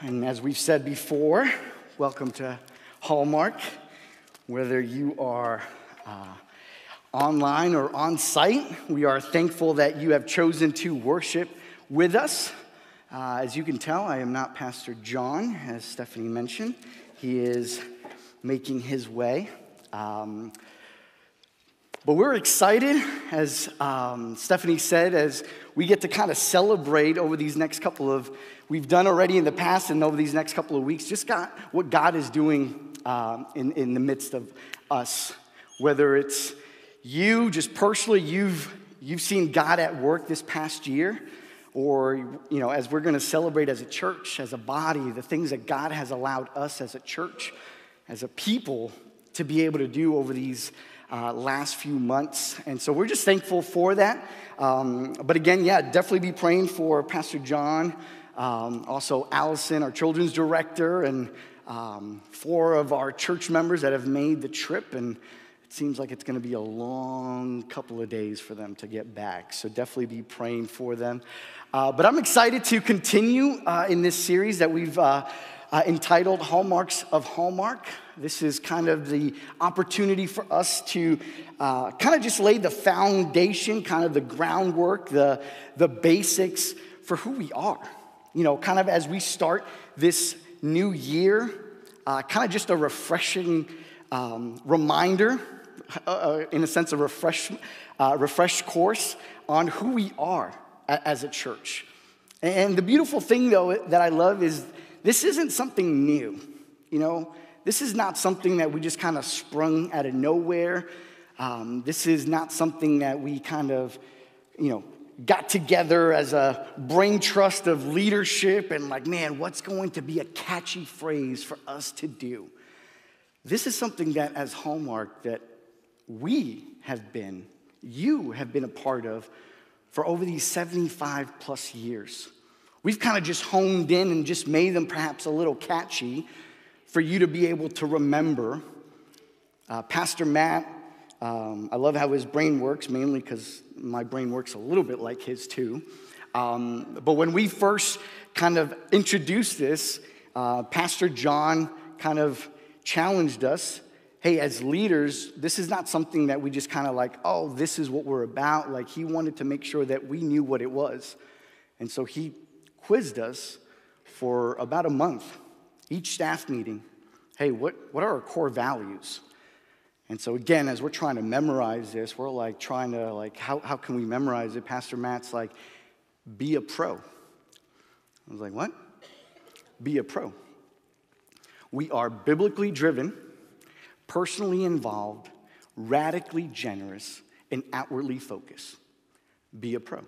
And as we've said before, welcome to Hallmark. Whether you are uh, online or on site, we are thankful that you have chosen to worship with us. Uh, as you can tell, I am not Pastor John, as Stephanie mentioned. He is making his way. Um, but we're excited, as um, Stephanie said, as we get to kind of celebrate over these next couple of, we've done already in the past and over these next couple of weeks, just got what God is doing um, in, in the midst of us. Whether it's you, just personally, you've, you've seen God at work this past year, or, you know, as we're going to celebrate as a church, as a body, the things that God has allowed us as a church, as a people, to be able to do over these uh, last few months. And so we're just thankful for that. Um, but again, yeah, definitely be praying for Pastor John, um, also Allison, our children's director, and um, four of our church members that have made the trip. And it seems like it's going to be a long couple of days for them to get back. So definitely be praying for them. Uh, but I'm excited to continue uh, in this series that we've uh, entitled Hallmarks of Hallmark. This is kind of the opportunity for us to uh, kind of just lay the foundation, kind of the groundwork, the, the basics for who we are. You know, kind of as we start this new year, uh, kind of just a refreshing um, reminder, uh, uh in a sense, a refresh, uh, refreshed course on who we are as a church. And the beautiful thing, though, that I love is this isn't something new. You know, this is not something that we just kind of sprung out of nowhere. Um, this is not something that we kind of, you know, got together as a brain trust of leadership and like, man, what's going to be a catchy phrase for us to do? This is something that, as Hallmark, that we have been, you have been a part of for over these 75 plus years. We've kind of just honed in and just made them perhaps a little catchy for you to be able to remember. Uh, Pastor Matt, um, I love how his brain works, mainly because my brain works a little bit like his too. Um, but when we first kind of introduced this, uh, Pastor John kind of challenged us hey, as leaders, this is not something that we just kind of like, oh, this is what we're about. Like, he wanted to make sure that we knew what it was. And so he quizzed us for about a month each staff meeting, hey, what, what are our core values? And so again, as we're trying to memorize this, we're like trying to like, how, how can we memorize it? Pastor Matt's like, be a pro. I was like, what? Be a pro. We are biblically driven, personally involved, radically generous, and outwardly focused. Be a pro.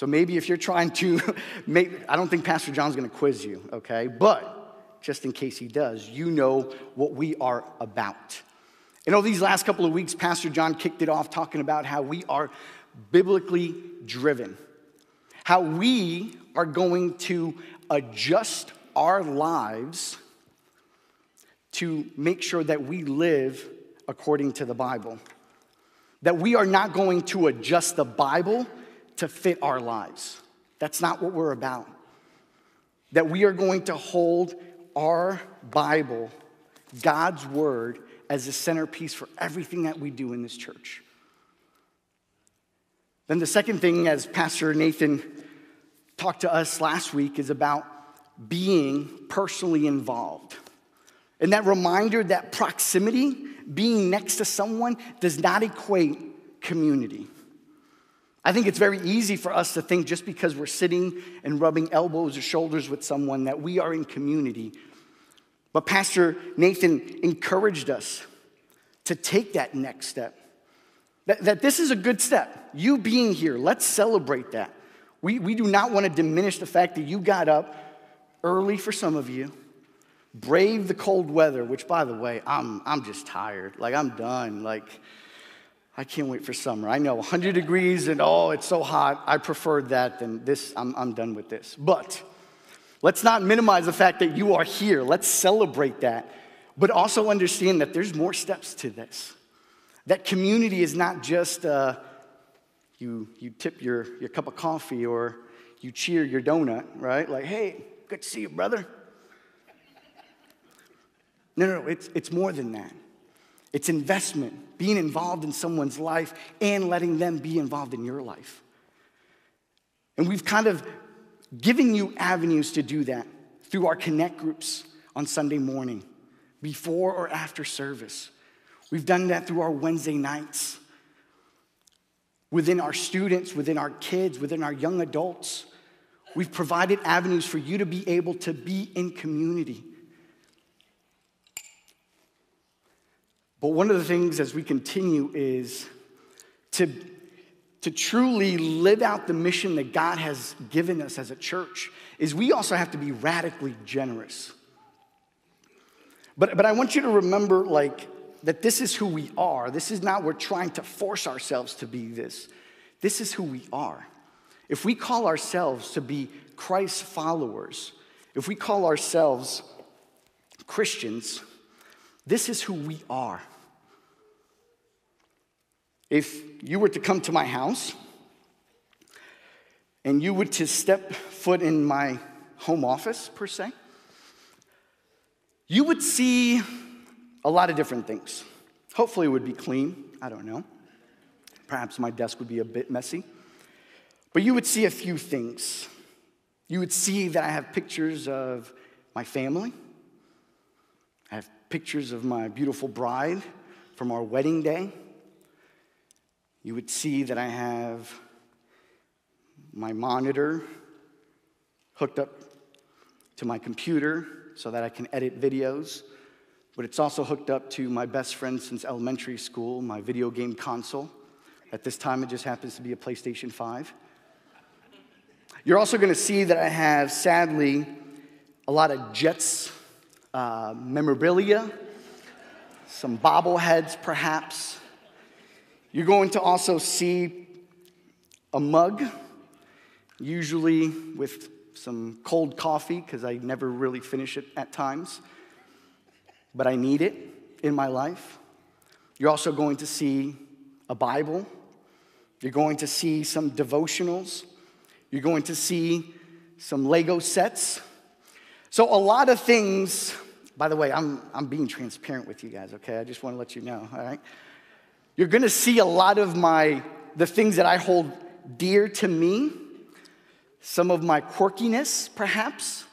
So maybe if you're trying to make, I don't think Pastor John's gonna quiz you, okay? But just in case he does, you know what we are about. And over these last couple of weeks, Pastor John kicked it off talking about how we are biblically driven, how we are going to adjust our lives to make sure that we live according to the Bible. That we are not going to adjust the Bible to fit our lives. That's not what we're about. That we are going to hold our Bible, God's Word, as the centerpiece for everything that we do in this church. Then the second thing, as Pastor Nathan talked to us last week, is about being personally involved. And that reminder that proximity, being next to someone, does not equate community. I think it's very easy for us to think just because we're sitting and rubbing elbows or shoulders with someone that we are in community. But Pastor Nathan encouraged us to take that next step. That, that this is a good step. You being here, let's celebrate that. We, we do not want to diminish the fact that you got up early for some of you, brave the cold weather, which, by the way, I'm, I'm just tired. Like, I'm done. Like, I can't wait for summer. I know 100 degrees and oh, it's so hot. I prefer that than this. I'm, I'm done with this. But let's not minimize the fact that you are here. Let's celebrate that. But also understand that there's more steps to this. That community is not just uh, you, you tip your, your cup of coffee or you cheer your donut, right? Like, hey, good to see you, brother. No, no, no, it's, it's more than that. It's investment, being involved in someone's life and letting them be involved in your life. And we've kind of given you avenues to do that through our connect groups on Sunday morning, before or after service. We've done that through our Wednesday nights, within our students, within our kids, within our young adults. We've provided avenues for you to be able to be in community. But one of the things as we continue is to, to truly live out the mission that God has given us as a church, is we also have to be radically generous. But, but I want you to remember, like, that this is who we are. This is not we're trying to force ourselves to be this. This is who we are. If we call ourselves to be Christ's followers, if we call ourselves Christians, this is who we are. If you were to come to my house and you were to step foot in my home office, per se, you would see a lot of different things. Hopefully, it would be clean. I don't know. Perhaps my desk would be a bit messy. But you would see a few things. You would see that I have pictures of my family. I have pictures of my beautiful bride from our wedding day. You would see that I have my monitor hooked up to my computer so that I can edit videos but it's also hooked up to my best friend since elementary school, my video game console. At this time, it just happens to be a PlayStation 5. You're also going to see that I have, sadly, a lot of Jets uh, memorabilia, some bobbleheads, perhaps. You're going to also see a mug, usually with some cold coffee, because I never really finish it at times but I need it in my life. You're also going to see a Bible. You're going to see some devotionals. You're going to see some Lego sets. So, a lot of things, by the way, I'm, I'm being transparent with you guys, okay? I just want to let you know, all right? You're going to see a lot of my, the things that I hold dear to me, some of my quirkiness, perhaps.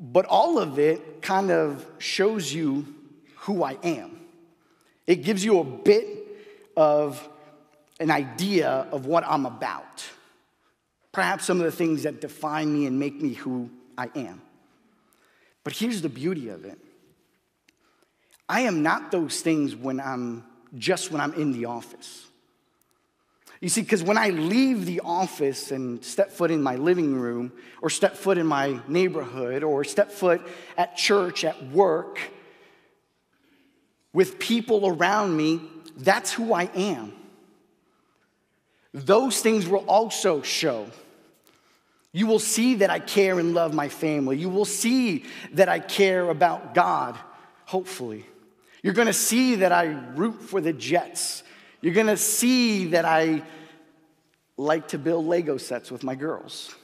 But all of it kind of shows you who I am. It gives you a bit of an idea of what I'm about. Perhaps some of the things that define me and make me who I am. But here's the beauty of it I am not those things when I'm just when I'm in the office. You see, because when I leave the office and step foot in my living room, or step foot in my neighborhood, or step foot at church, at work, with people around me, that's who I am. Those things will also show. You will see that I care and love my family. You will see that I care about God, hopefully. You're gonna see that I root for the Jets. You're gonna see that I like to build Lego sets with my girls.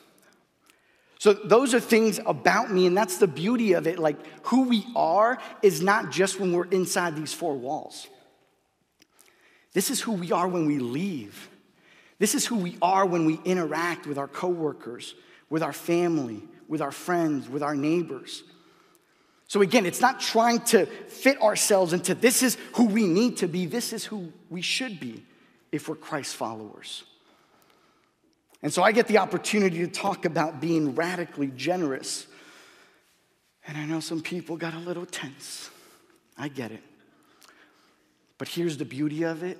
So, those are things about me, and that's the beauty of it. Like, who we are is not just when we're inside these four walls. This is who we are when we leave. This is who we are when we interact with our coworkers, with our family, with our friends, with our neighbors. So, again, it's not trying to fit ourselves into this is who we need to be, this is who we should be if we're Christ followers. And so I get the opportunity to talk about being radically generous. And I know some people got a little tense. I get it. But here's the beauty of it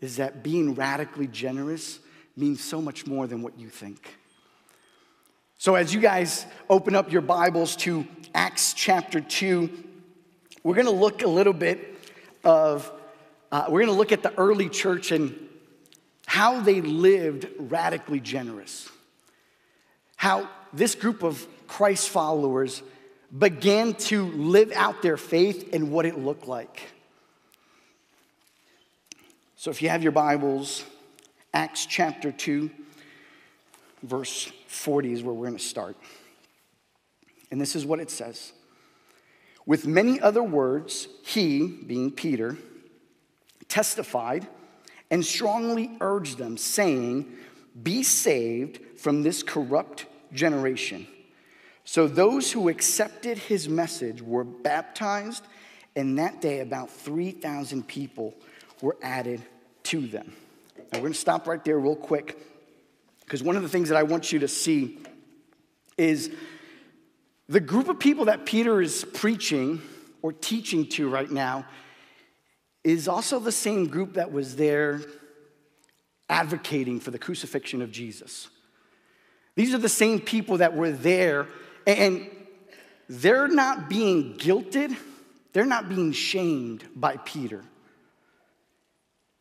is that being radically generous means so much more than what you think. So, as you guys open up your Bibles to Acts chapter 2, we're going to look a little bit of, uh, we're going to look at the early church and how they lived radically generous. How this group of Christ followers began to live out their faith and what it looked like. So, if you have your Bibles, Acts chapter 2, verse 40 is where we're going to start. And this is what it says With many other words, he, being Peter, testified and strongly urged them, saying, Be saved from this corrupt generation. So those who accepted his message were baptized, and that day about 3,000 people were added to them. Now we're going to stop right there, real quick, because one of the things that I want you to see is the group of people that Peter is preaching or teaching to right now is also the same group that was there advocating for the crucifixion of Jesus. These are the same people that were there, and they're not being guilted, they're not being shamed by Peter.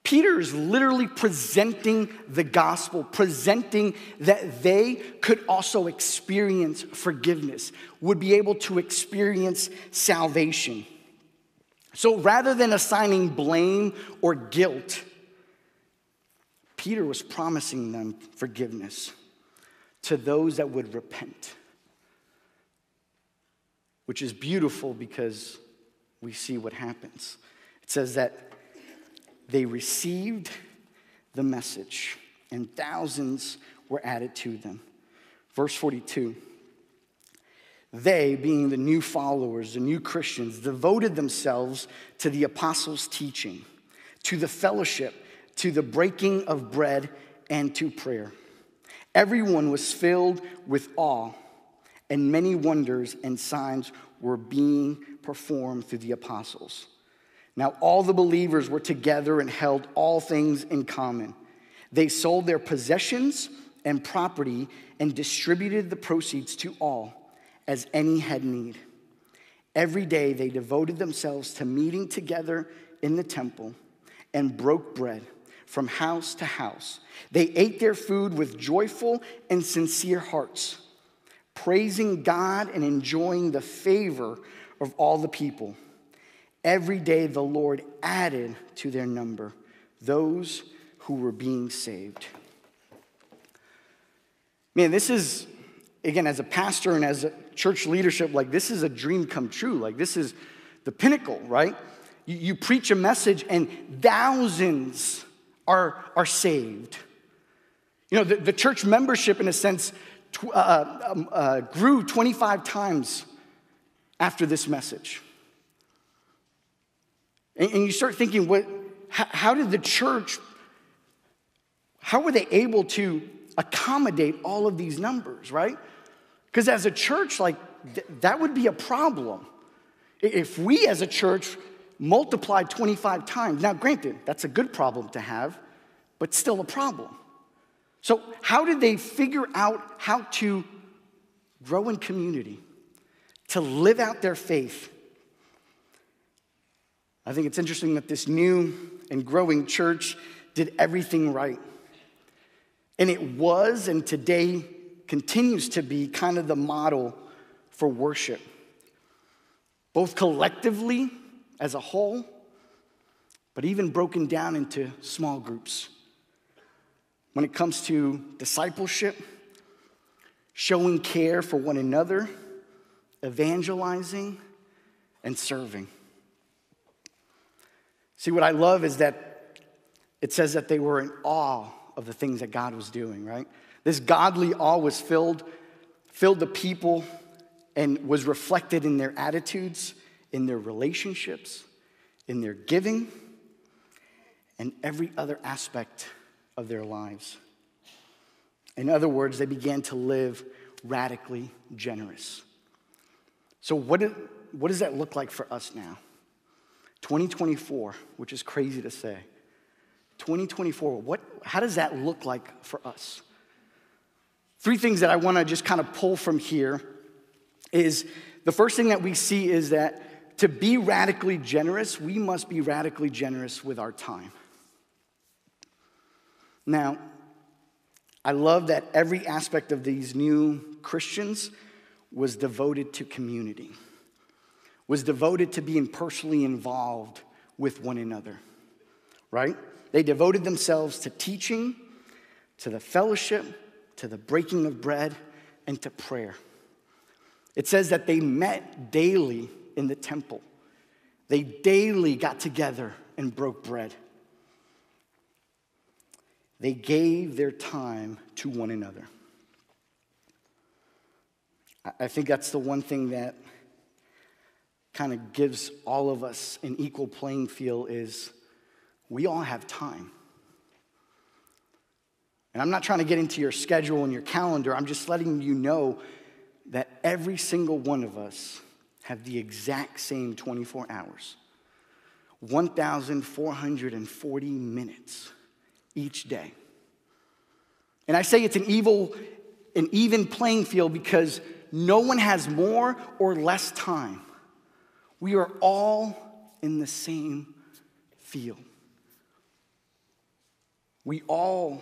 Peter is literally presenting the gospel, presenting that they could also experience forgiveness, would be able to experience salvation. So rather than assigning blame or guilt, Peter was promising them forgiveness to those that would repent, which is beautiful because we see what happens. It says that they received the message, and thousands were added to them. Verse 42 they, being the new followers, the new Christians, devoted themselves to the apostles' teaching, to the fellowship, to the breaking of bread, and to prayer. Everyone was filled with awe, and many wonders and signs were being performed through the apostles. Now, all the believers were together and held all things in common. They sold their possessions and property and distributed the proceeds to all as any had need. Every day they devoted themselves to meeting together in the temple and broke bread from house to house. They ate their food with joyful and sincere hearts, praising God and enjoying the favor of all the people. Every day the Lord added to their number those who were being saved. Man, this is, again, as a pastor and as a church leadership, like this is a dream come true. Like this is the pinnacle, right? You, you preach a message and thousands are, are saved. You know, the, the church membership, in a sense, tw- uh, um, uh, grew 25 times after this message. And, and you start thinking, what, how, how did the church, how were they able to accommodate all of these numbers, right? Because as a church, like, th- that would be a problem. If we as a church multiplied 25 times, now granted, that's a good problem to have, but still a problem. So, how did they figure out how to grow in community, to live out their faith? I think it's interesting that this new and growing church did everything right. And it was, and today continues to be kind of the model for worship, both collectively as a whole, but even broken down into small groups. When it comes to discipleship, showing care for one another, evangelizing, and serving. See, what I love is that it says that they were in awe of the things that God was doing, right? This godly awe was filled, filled the people and was reflected in their attitudes, in their relationships, in their giving, and every other aspect of their lives. In other words, they began to live radically generous. So, what, what does that look like for us now? 2024, which is crazy to say. 2024, what, how does that look like for us? Three things that I want to just kind of pull from here is the first thing that we see is that to be radically generous, we must be radically generous with our time. Now, I love that every aspect of these new Christians was devoted to community, was devoted to being personally involved with one another, right? They devoted themselves to teaching, to the fellowship, to the breaking of bread and to prayer. It says that they met daily in the temple. They daily got together and broke bread. They gave their time to one another. I think that's the one thing that kind of gives all of us an equal playing field is we all have time. And I'm not trying to get into your schedule and your calendar. I'm just letting you know that every single one of us have the exact same 24 hours. 1,440 minutes each day. And I say it's an evil, an even playing field because no one has more or less time. We are all in the same field. We all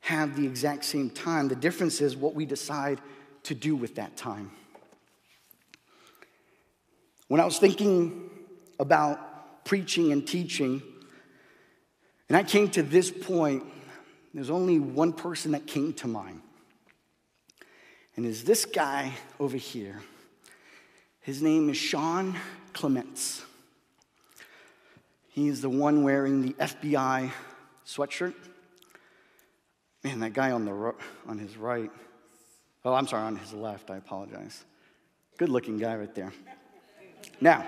have the exact same time. The difference is what we decide to do with that time. When I was thinking about preaching and teaching, and I came to this point, there's only one person that came to mind. And is this guy over here. His name is Sean Clements. He is the one wearing the FBI sweatshirt. Man, that guy on, the, on his right, oh, I'm sorry, on his left, I apologize. Good looking guy right there. Now,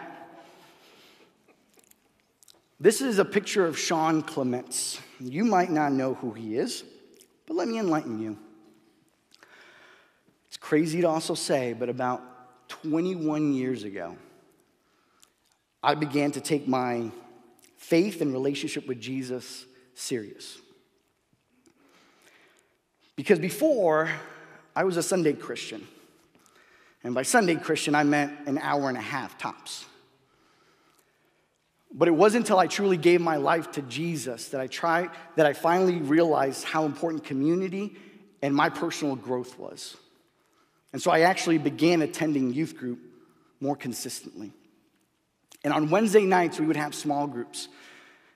this is a picture of Sean Clements. You might not know who he is, but let me enlighten you. It's crazy to also say, but about 21 years ago, I began to take my faith and relationship with Jesus serious. Because before, I was a Sunday Christian. And by Sunday Christian, I meant an hour and a half tops. But it wasn't until I truly gave my life to Jesus that I tried, that I finally realized how important community and my personal growth was. And so I actually began attending youth group more consistently. And on Wednesday nights, we would have small groups.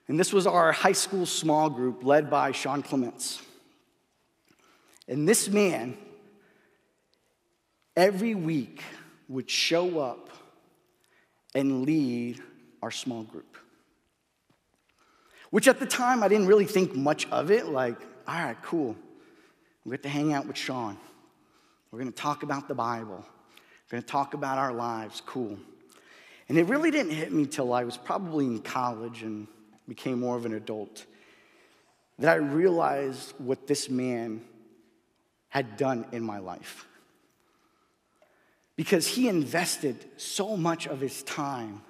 And this was our high school small group led by Sean Clements. And this man, every week, would show up and lead our small group. Which at the time, I didn't really think much of it. Like, all right, cool. We get to hang out with Sean. We're going to talk about the Bible. We're going to talk about our lives. Cool. And it really didn't hit me till I was probably in college and became more of an adult that I realized what this man had done in my life. Because he invested so much of his time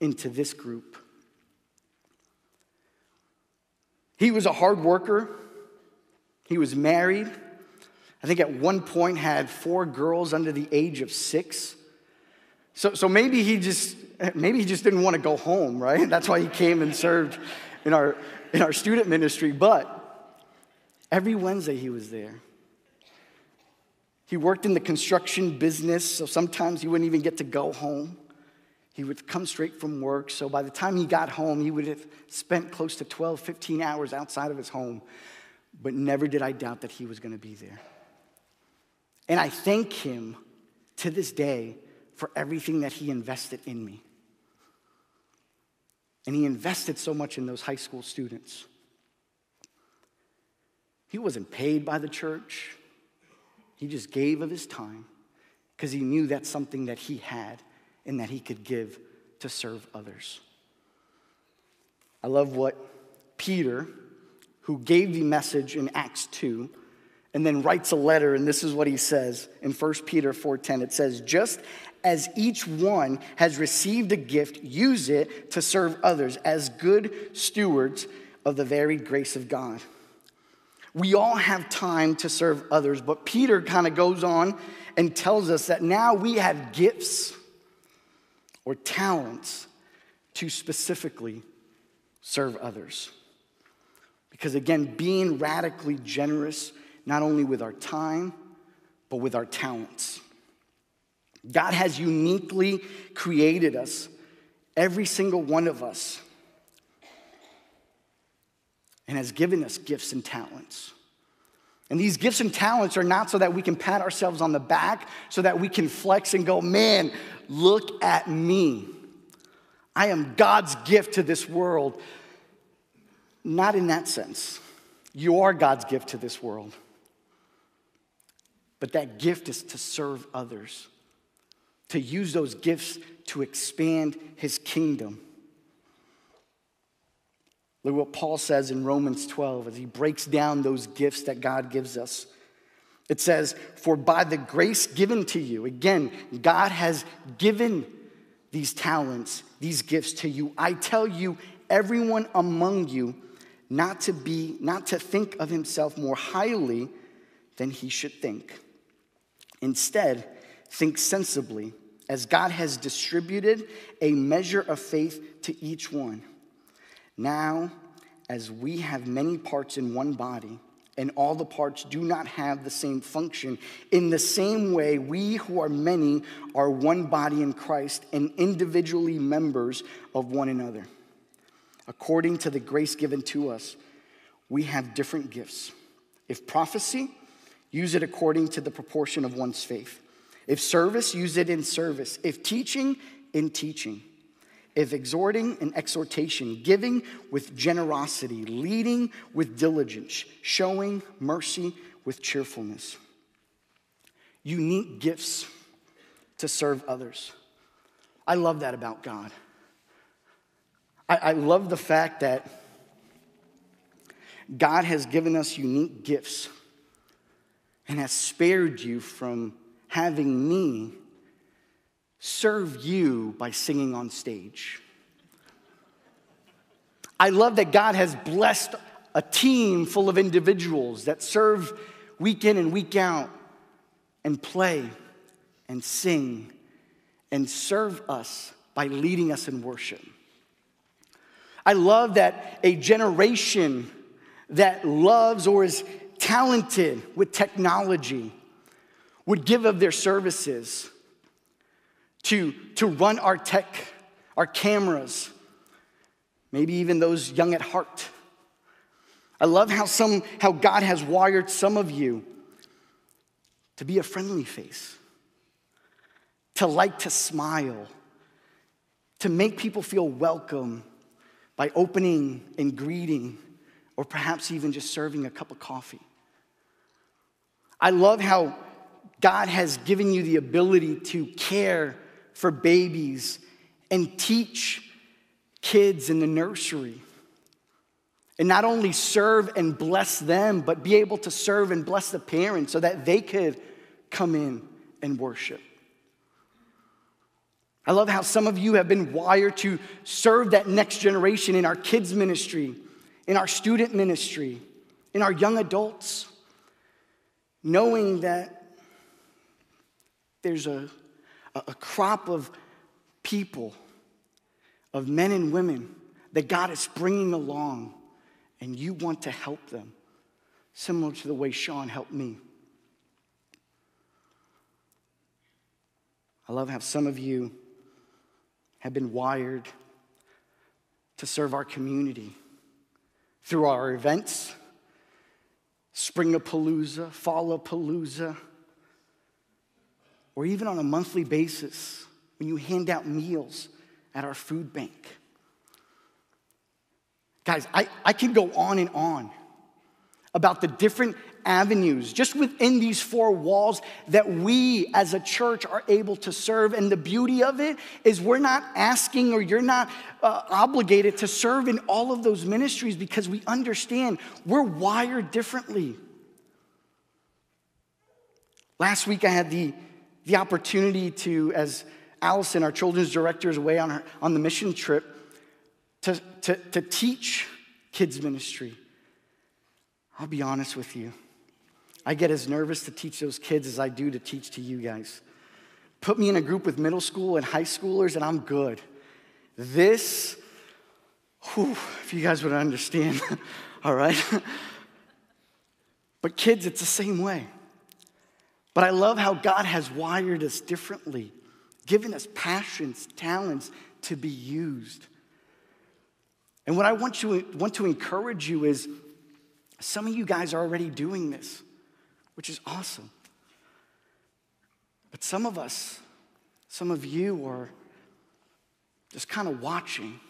into this group. He was a hard worker. He was married. I think at one point had four girls under the age of six. So, so maybe he just maybe he just didn't want to go home, right? That's why he came and served in our in our student ministry. But every Wednesday he was there. He worked in the construction business, so sometimes he wouldn't even get to go home. He would come straight from work, so by the time he got home, he would have spent close to 12, 15 hours outside of his home. But never did I doubt that he was going to be there. And I thank him to this day for everything that he invested in me. And he invested so much in those high school students. He wasn't paid by the church, he just gave of his time because he knew that's something that he had and that he could give to serve others. I love what Peter, who gave the message in Acts 2, and then writes a letter and this is what he says in 1 Peter 4:10 it says just as each one has received a gift use it to serve others as good stewards of the varied grace of God. We all have time to serve others, but Peter kind of goes on and tells us that now we have gifts or talents to specifically serve others. Because again, being radically generous, not only with our time, but with our talents. God has uniquely created us, every single one of us, and has given us gifts and talents. And these gifts and talents are not so that we can pat ourselves on the back, so that we can flex and go, man, look at me. I am God's gift to this world. Not in that sense. You are God's gift to this world. But that gift is to serve others, to use those gifts to expand his kingdom. Look what Paul says in Romans 12 as he breaks down those gifts that God gives us. It says, For by the grace given to you, again, God has given these talents, these gifts to you. I tell you, everyone among you, not to be, not to think of himself more highly than he should think. Instead, think sensibly, as God has distributed a measure of faith to each one. Now, as we have many parts in one body, and all the parts do not have the same function, in the same way, we who are many are one body in Christ and individually members of one another. According to the grace given to us, we have different gifts. If prophecy, use it according to the proportion of one's faith. If service, use it in service. If teaching, in teaching if exhorting and exhortation, giving with generosity, leading with diligence, showing mercy with cheerfulness. Unique gifts to serve others. I love that about God. I, I love the fact that God has given us unique gifts and has spared you from having me serve you by singing on stage. I love that God has blessed a team full of individuals that serve week in and week out and play and sing and serve us by leading us in worship. I love that a generation that loves or is talented with technology would give of their services to, to run our tech, our cameras, maybe even those young at heart. I love how, some, how God has wired some of you to be a friendly face, to like to smile, to make people feel welcome by opening and greeting, or perhaps even just serving a cup of coffee. I love how God has given you the ability to care for babies and teach kids in the nursery. And not only serve and bless them, but be able to serve and bless the parents so that they could come in and worship. I love how some of you have been wired to serve that next generation in our kids' ministry, in our student ministry, in our young adults, knowing that there's a a crop of people, of men and women that God is bringing along, and you want to help them, similar to the way Sean helped me. I love how some of you have been wired to serve our community through our events, Spring of Palooza, Fall of Palooza or even on a monthly basis when you hand out meals at our food bank. Guys, I, I can go on and on about the different avenues just within these four walls that we as a church are able to serve. And the beauty of it is we're not asking or you're not uh, obligated to serve in all of those ministries because we understand we're wired differently. Last week I had the the opportunity to, as Allison, our children's director, is away on, her, on the mission trip, to, to, to teach kids' ministry. I'll be honest with you. I get as nervous to teach those kids as I do to teach to you guys. Put me in a group with middle school and high schoolers, and I'm good. This, whew, if you guys would understand, all right? but kids, it's the same way. But I love how God has wired us differently, given us passions, talents to be used. And what I want, you, want to encourage you is some of you guys are already doing this. Which is awesome. But some of us, some of you are just kind of watching,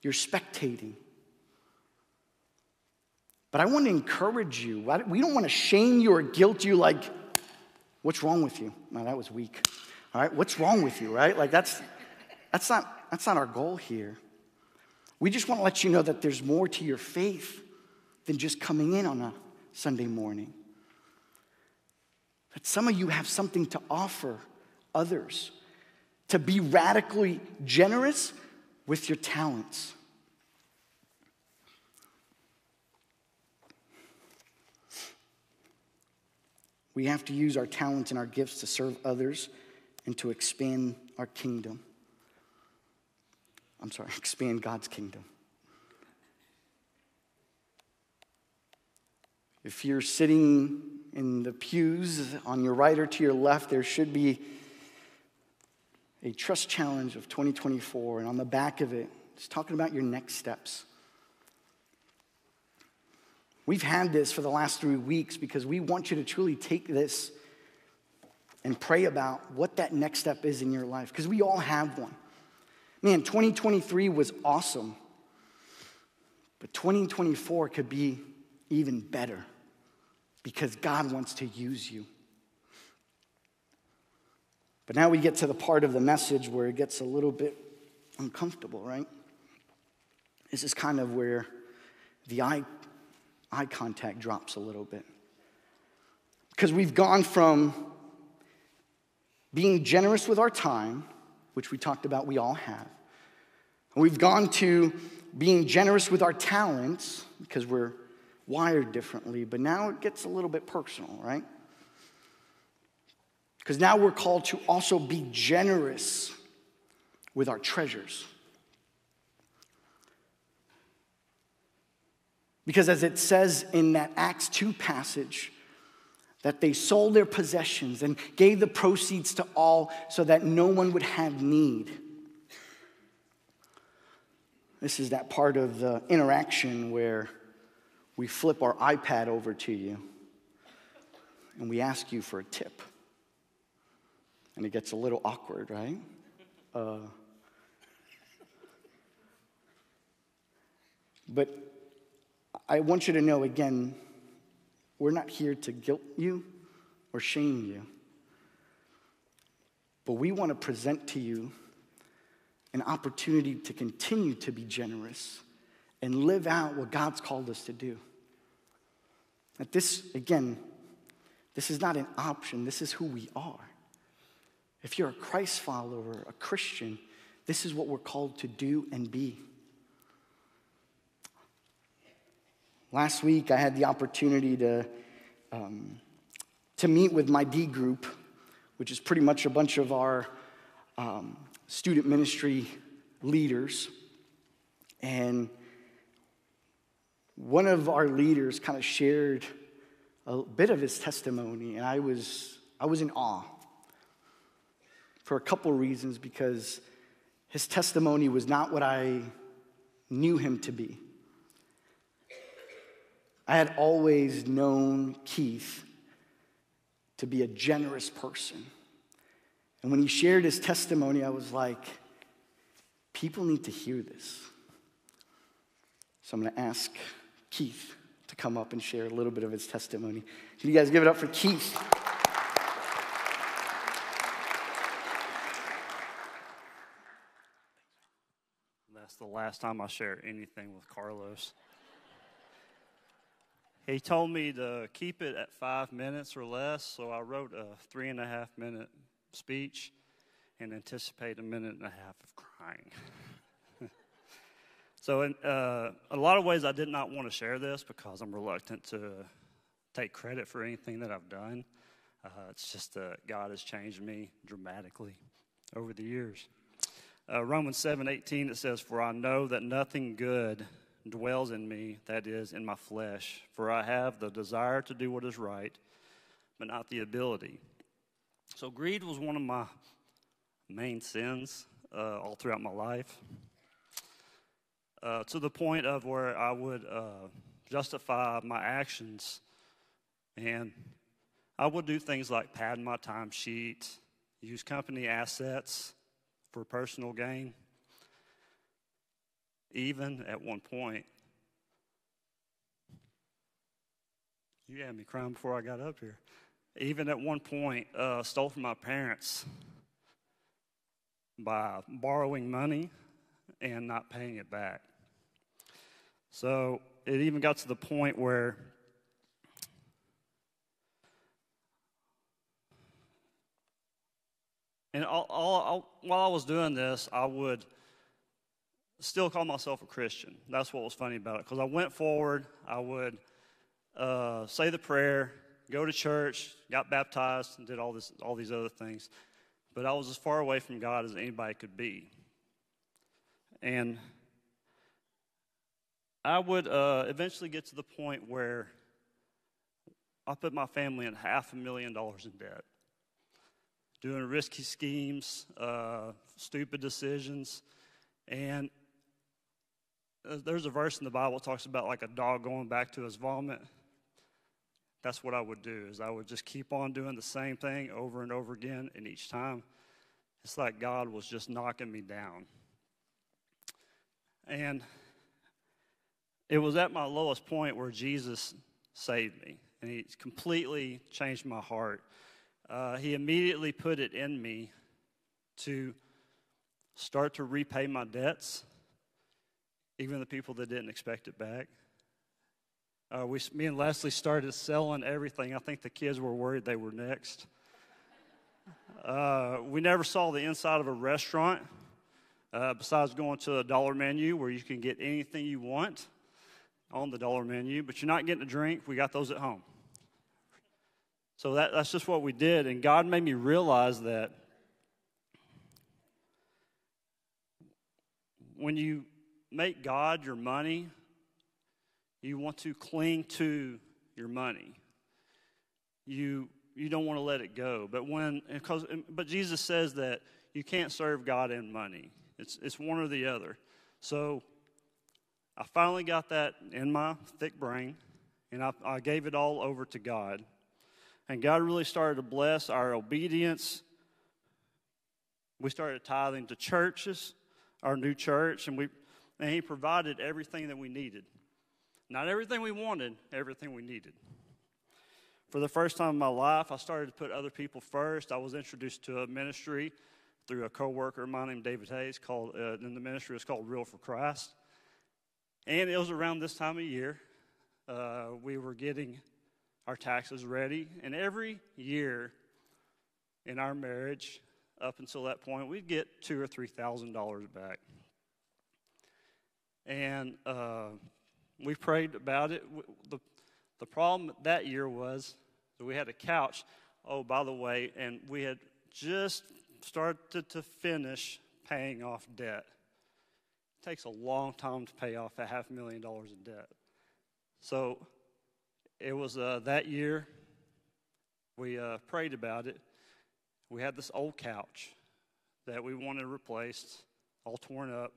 you're spectating. But I want to encourage you. We don't want to shame you or guilt you like, what's wrong with you? Man, that was weak. All right, what's wrong with you, right? Like that's that's not that's not our goal here. We just want to let you know that there's more to your faith than just coming in on a Sunday morning. That some of you have something to offer others, to be radically generous with your talents. We have to use our talents and our gifts to serve others and to expand our kingdom. I'm sorry, expand God's kingdom. If you're sitting in the pews on your right or to your left, there should be a trust challenge of 2024. And on the back of it, it's talking about your next steps. We've had this for the last three weeks because we want you to truly take this and pray about what that next step is in your life because we all have one. Man, 2023 was awesome, but 2024 could be even better because God wants to use you. But now we get to the part of the message where it gets a little bit uncomfortable, right? This is kind of where the eye eye contact drops a little bit. Because we've gone from being generous with our time, which we talked about we all have, we've gone to being generous with our talents, because we're wired differently, but now it gets a little bit personal, right? Because now we're called to also be generous with our treasures. Because as it says in that Acts 2 passage, that they sold their possessions and gave the proceeds to all so that no one would have need. This is that part of the interaction where we flip our iPad over to you and we ask you for a tip. And it gets a little awkward, right? Uh, but I want you to know again, we're not here to guilt you or shame you. But we want to present to you an opportunity to continue to be generous and live out what God's called us to do. That this, again, this is not an option, this is who we are. If you're a Christ follower, a Christian, this is what we're called to do and be. Last week, I had the opportunity to, um, to meet with my D group, which is pretty much a bunch of our um, student ministry leaders. And one of our leaders kind of shared a bit of his testimony, and I was, I was in awe for a couple reasons because his testimony was not what I knew him to be. I had always known Keith to be a generous person. And when he shared his testimony, I was like, people need to hear this. So I'm going to ask Keith to come up and share a little bit of his testimony. Can you guys give it up for Keith? That's the last time I share anything with Carlos. He told me to keep it at five minutes or less, so I wrote a three and a half minute speech and anticipate a minute and a half of crying. So, in uh, a lot of ways, I did not want to share this because I'm reluctant to take credit for anything that I've done. Uh, it's just that God has changed me dramatically over the years. Uh, Romans 7 18, it says, For I know that nothing good dwells in me, that is, in my flesh. For I have the desire to do what is right, but not the ability. So, greed was one of my main sins uh, all throughout my life, uh, to the point of where I would uh, justify my actions and I would do things like pad my timesheet, use company assets for personal gain. Even at one point, you had me crying before I got up here. Even at one point, uh, stole from my parents by borrowing money and not paying it back. So it even got to the point where and all, all, all, while I was doing this, I would still call myself a Christian. That's what was funny about it. Because I went forward, I would uh, say the prayer, go to church, got baptized, and did all this, all these other things. But I was as far away from God as anybody could be. And I would uh, eventually get to the point where I put my family in half a million dollars in debt, doing risky schemes, uh, stupid decisions, and uh, there's a verse in the Bible that talks about like a dog going back to his vomit. That's what I would do. Is I would just keep on doing the same thing over and over again, and each time, it's like God was just knocking me down. And it was at my lowest point where Jesus saved me, and He completely changed my heart. Uh, he immediately put it in me to start to repay my debts, even the people that didn't expect it back. Uh, we, me and Leslie started selling everything. I think the kids were worried they were next. Uh, we never saw the inside of a restaurant uh, besides going to a dollar menu where you can get anything you want on the dollar menu, but you're not getting a drink. We got those at home. So that, that's just what we did. And God made me realize that when you make God your money, you want to cling to your money. You, you don't want to let it go. But, when, because, but Jesus says that you can't serve God and money, it's, it's one or the other. So I finally got that in my thick brain, and I, I gave it all over to God. And God really started to bless our obedience. We started tithing to churches, our new church, and, we, and He provided everything that we needed. Not everything we wanted, everything we needed. For the first time in my life, I started to put other people first. I was introduced to a ministry through a coworker of mine named David Hayes called, uh, the ministry was called Real for Christ. And it was around this time of year. Uh, we were getting our taxes ready. And every year in our marriage, up until that point, we'd get two or three thousand dollars back. And uh, we prayed about it. The, the problem that year was that we had a couch. Oh, by the way, and we had just started to finish paying off debt. It takes a long time to pay off a half million dollars in debt. So it was uh, that year we uh, prayed about it. We had this old couch that we wanted replaced, all torn up.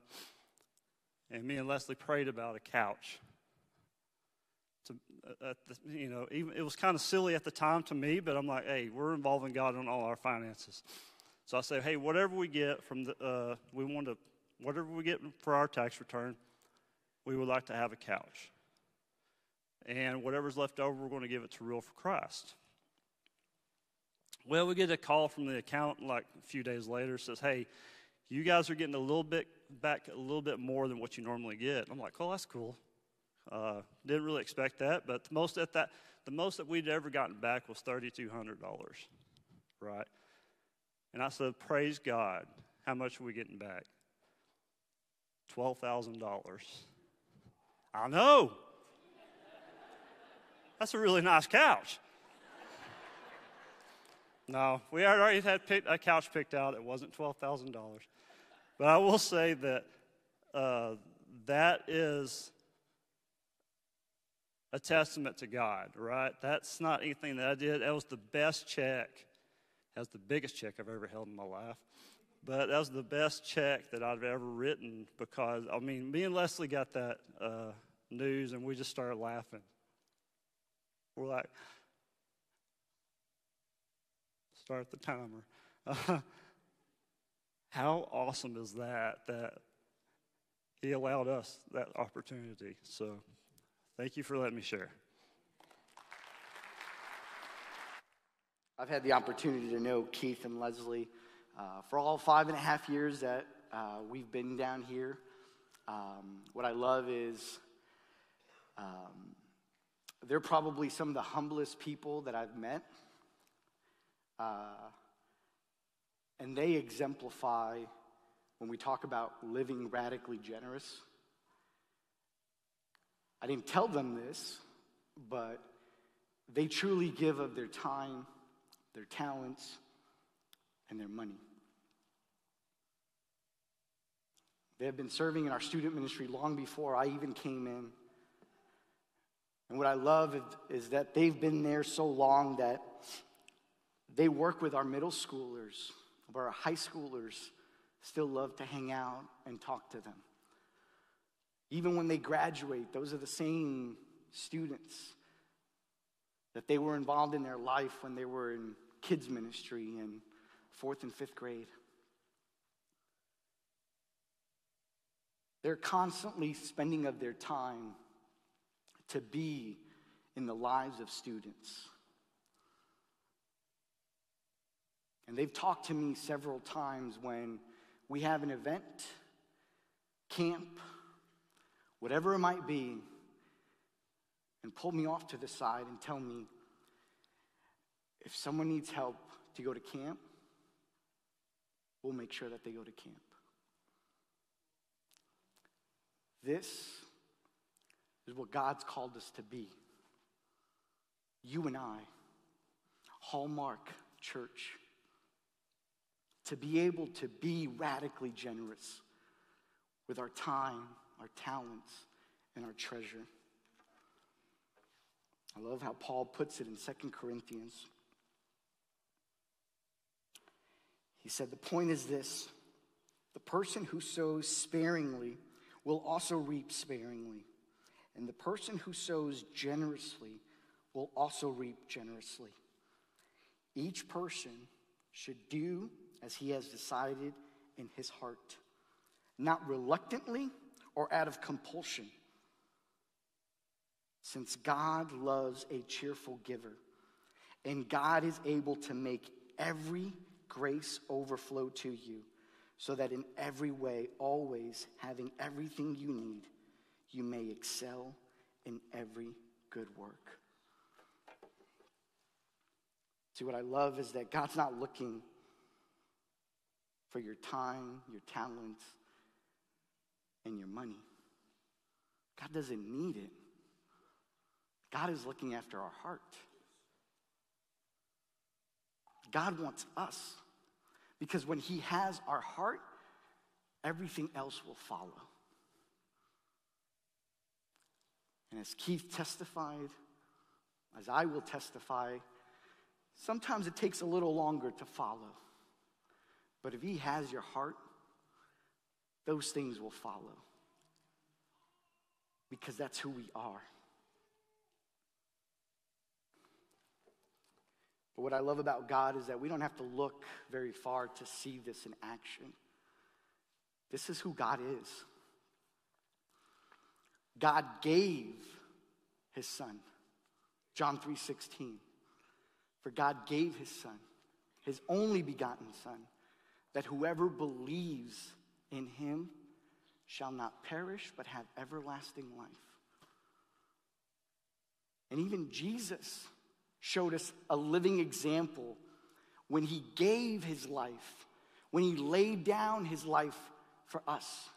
And me and Leslie prayed about a couch to, uh, the, you know, even, it was kind of silly at the time to me, but I'm like, hey, we're involving God in all our finances. So I said, hey, whatever we get from the, uh, we want to, whatever we get for our tax return, we would like to have a couch. And whatever's left over, we're going to give it to Real for Christ. Well, we get a call from the accountant like a few days later, says, hey, you guys are getting a little bit back a little bit more than what you normally get. I'm like, oh, that's cool. Uh, didn't really expect that, but the most at that the most that we'd ever gotten back was thirty two hundred dollars, right? And I said, praise God. How much are we getting back? Twelve thousand dollars. I know. That's a really nice couch. No, we had already had a couch picked out. It wasn't twelve thousand dollars, but I will say that uh, that is a testament to God, right? That's not anything that I did. That was the best check. That was the biggest check I've ever held in my life. But that was the best check that I've ever written because, I mean, me and Leslie got that uh, news and we just started laughing. We're like, start the timer. Uh, how awesome is that? That He allowed us that opportunity. So, thank you for letting me share. I've had the opportunity to know Keith and Leslie uh, for all five and a half years that uh, we've been down here. Um, what I love is um, they're probably some of the humblest people that I've met. Uh, and they exemplify when we talk about living radically generous. I didn't tell them this, but they truly give of their time, their talents, and their money. They have been serving in our student ministry long before I even came in. And what I love is, that they've been there so long that they work with our middle schoolers, but our high schoolers still love to hang out and talk to them. Even when they graduate, those are the same students that they were involved in their life when they were in kids' ministry in fourth and fifth grade. They're constantly spending of their time to be in the lives of students. And they've talked to me several times when we have an event, camp, whatever it might be, and pull me off to the side and tell me if someone needs help to go to camp, we'll make sure that they go to camp. This is what God's called us to be. You and I, Hallmark Church, to be able to be radically generous with our time, our talents, and our treasure. I love how Paul puts it in 2 Corinthians. He said, The point is this the person who sows sparingly will also reap sparingly, and the person who sows generously will also reap generously. Each person should do as he has decided in his heart, not reluctantly or out of compulsion, since God loves a cheerful giver, and God is able to make every grace overflow to you, so that in every way, always having everything you need, you may excel in every good work. See, what I love is that God's not looking for your time, your talents, and your money. God doesn't need it. God is looking after our heart. God wants us. Because when He has our heart, everything else will follow. And as Keith testified, as I will testify, sometimes it takes a little longer to follow. But if He has your heart, those things will follow. Because that's who we are. But what I love about God is that we don't have to look very far to see this in action. This is who God is. God gave his son. John 3:16. For God gave his son, his only begotten son, that whoever believes in him shall not perish but have everlasting life. And even Jesus showed us a living example when he gave his life, when he laid down his life for us.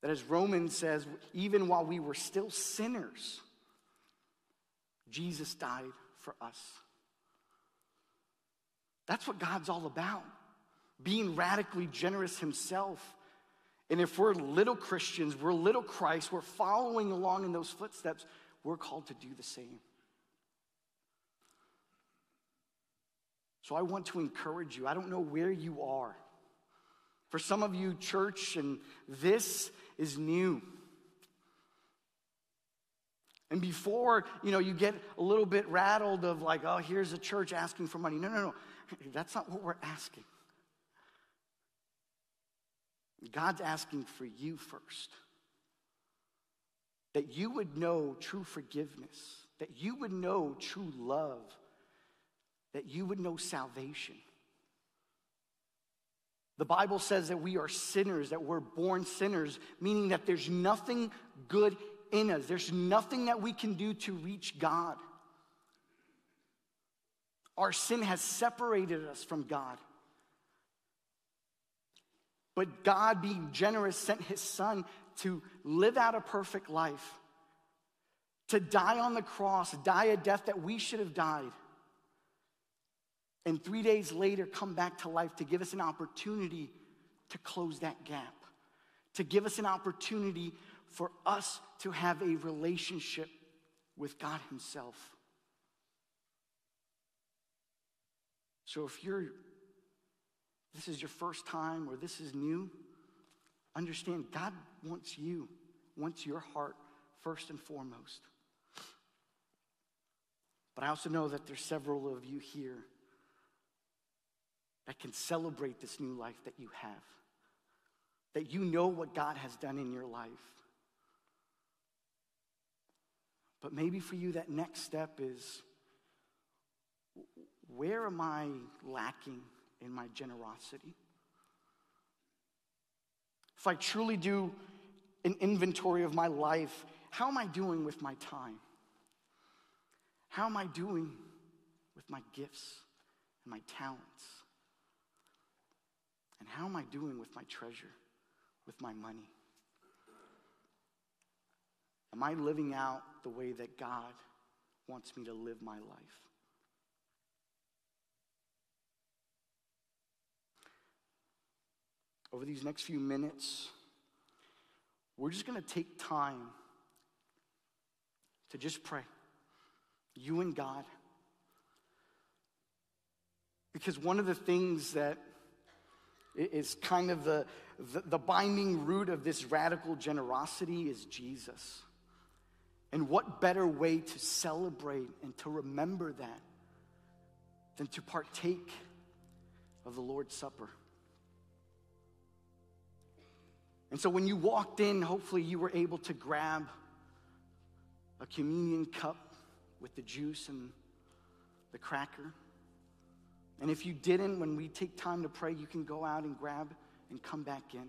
That as Romans says, even while we were still sinners, Jesus died for us. That's what God's all about being radically generous himself. And if we're little Christians, we're little Christ, we're following along in those footsteps, we're called to do the same. So I want to encourage you. I don't know where you are. For some of you, church, and this is new. And before, you know, you get a little bit rattled of like, oh, here's a church asking for money. No, no, no. That's not what we're asking. God's asking for you first. That you would know true forgiveness, that you would know true love, that you would know salvation. The Bible says that we are sinners, that we're born sinners, meaning that there's nothing good in us. There's nothing that we can do to reach God. Our sin has separated us from God. But God, being generous, sent his son to live out a perfect life, to die on the cross, die a death that we should have died, and three days later come back to life to give us an opportunity to close that gap, to give us an opportunity for us to have a relationship with God Himself. So if you're this is your first time or this is new, understand God wants you, wants your heart first and foremost. But I also know that there's several of you here that can celebrate this new life that you have. That you know what God has done in your life. But maybe for you, that next step is where am I lacking in my generosity? If I truly do an inventory of my life, how am I doing with my time? How am I doing with my gifts and my talents? And how am I doing with my treasure, with my money? Am I living out the way that God wants me to live my life? Over these next few minutes, we're just going to take time to just pray. You and God. Because one of the things that is kind of the, the, the, binding root of this radical generosity is Jesus. And what better way to celebrate and to remember that than to partake of the Lord's Supper? And so when you walked in, hopefully you were able to grab a communion cup with the juice and the cracker. And if you didn't, when we take time to pray, you can go out and grab and come back in.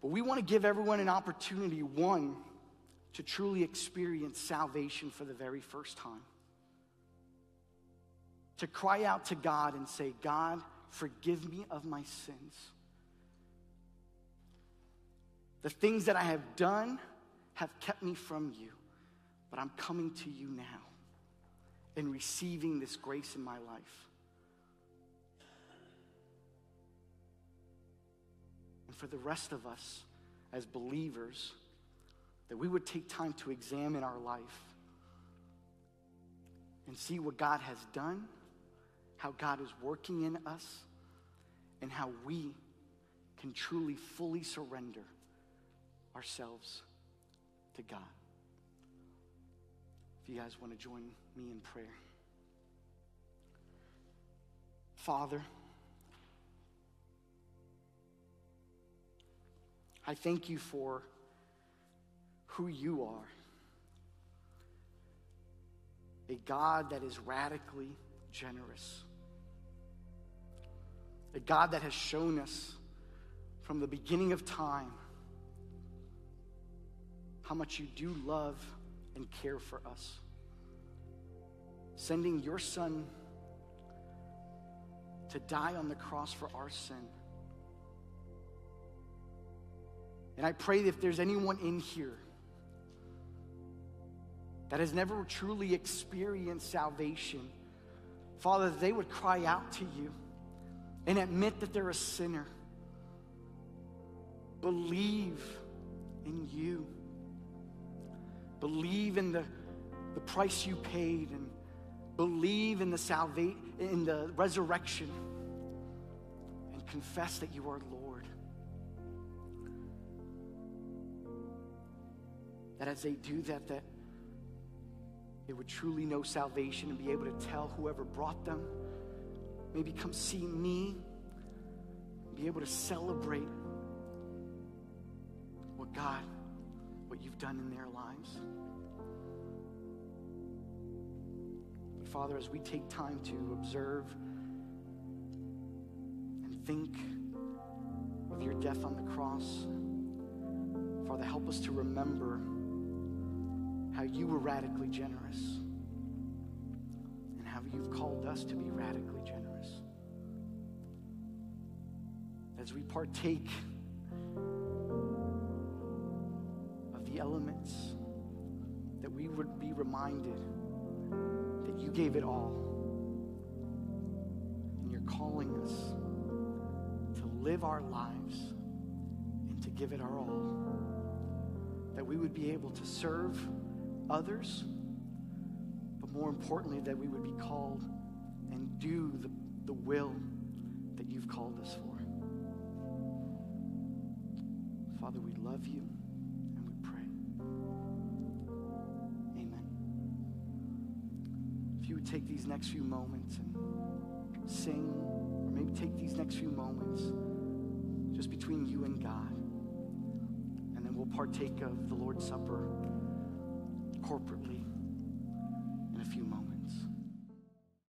But we want to give everyone an opportunity, one, to truly experience salvation for the very first time. To cry out to God and say, God, forgive me of my sins. The things that I have done have kept me from you, but I'm coming to you now and receiving this grace in my life. And for the rest of us as believers, that we would take time to examine our life and see what God has done, how God is working in us, and how we can truly, fully surrender ourselves to God. If you guys want to join me in prayer. Father, I thank you for who you are. A God that is radically generous. A God that has shown us from the beginning of time how much you do love and care for us. Sending your son to die on the cross for our sin. And I pray that if there's anyone in here that has never truly experienced salvation, Father, they would cry out to you and admit that they're a sinner. Believe in you. Believe in the, the price you paid and believe in the salvation, in the resurrection, and confess that you are Lord. that as they do that, that they would truly know salvation and be able to tell whoever brought them, maybe come see me, be able to celebrate what God, you've done in their lives. But Father, as we take time to observe and think of your death on the cross, Father, help us to remember how you were radically generous and how you've called us to be radically generous. As we partake elements, that we would be reminded that you gave it all. And you're calling us to live our lives and to give it our all. That we would be able to serve others, but more importantly, that we would be called and do the, the will that you've called us for. Father, we love you take these next few moments and sing, or maybe take these next few moments just between you and God, and then we'll partake of the Lord's Supper corporately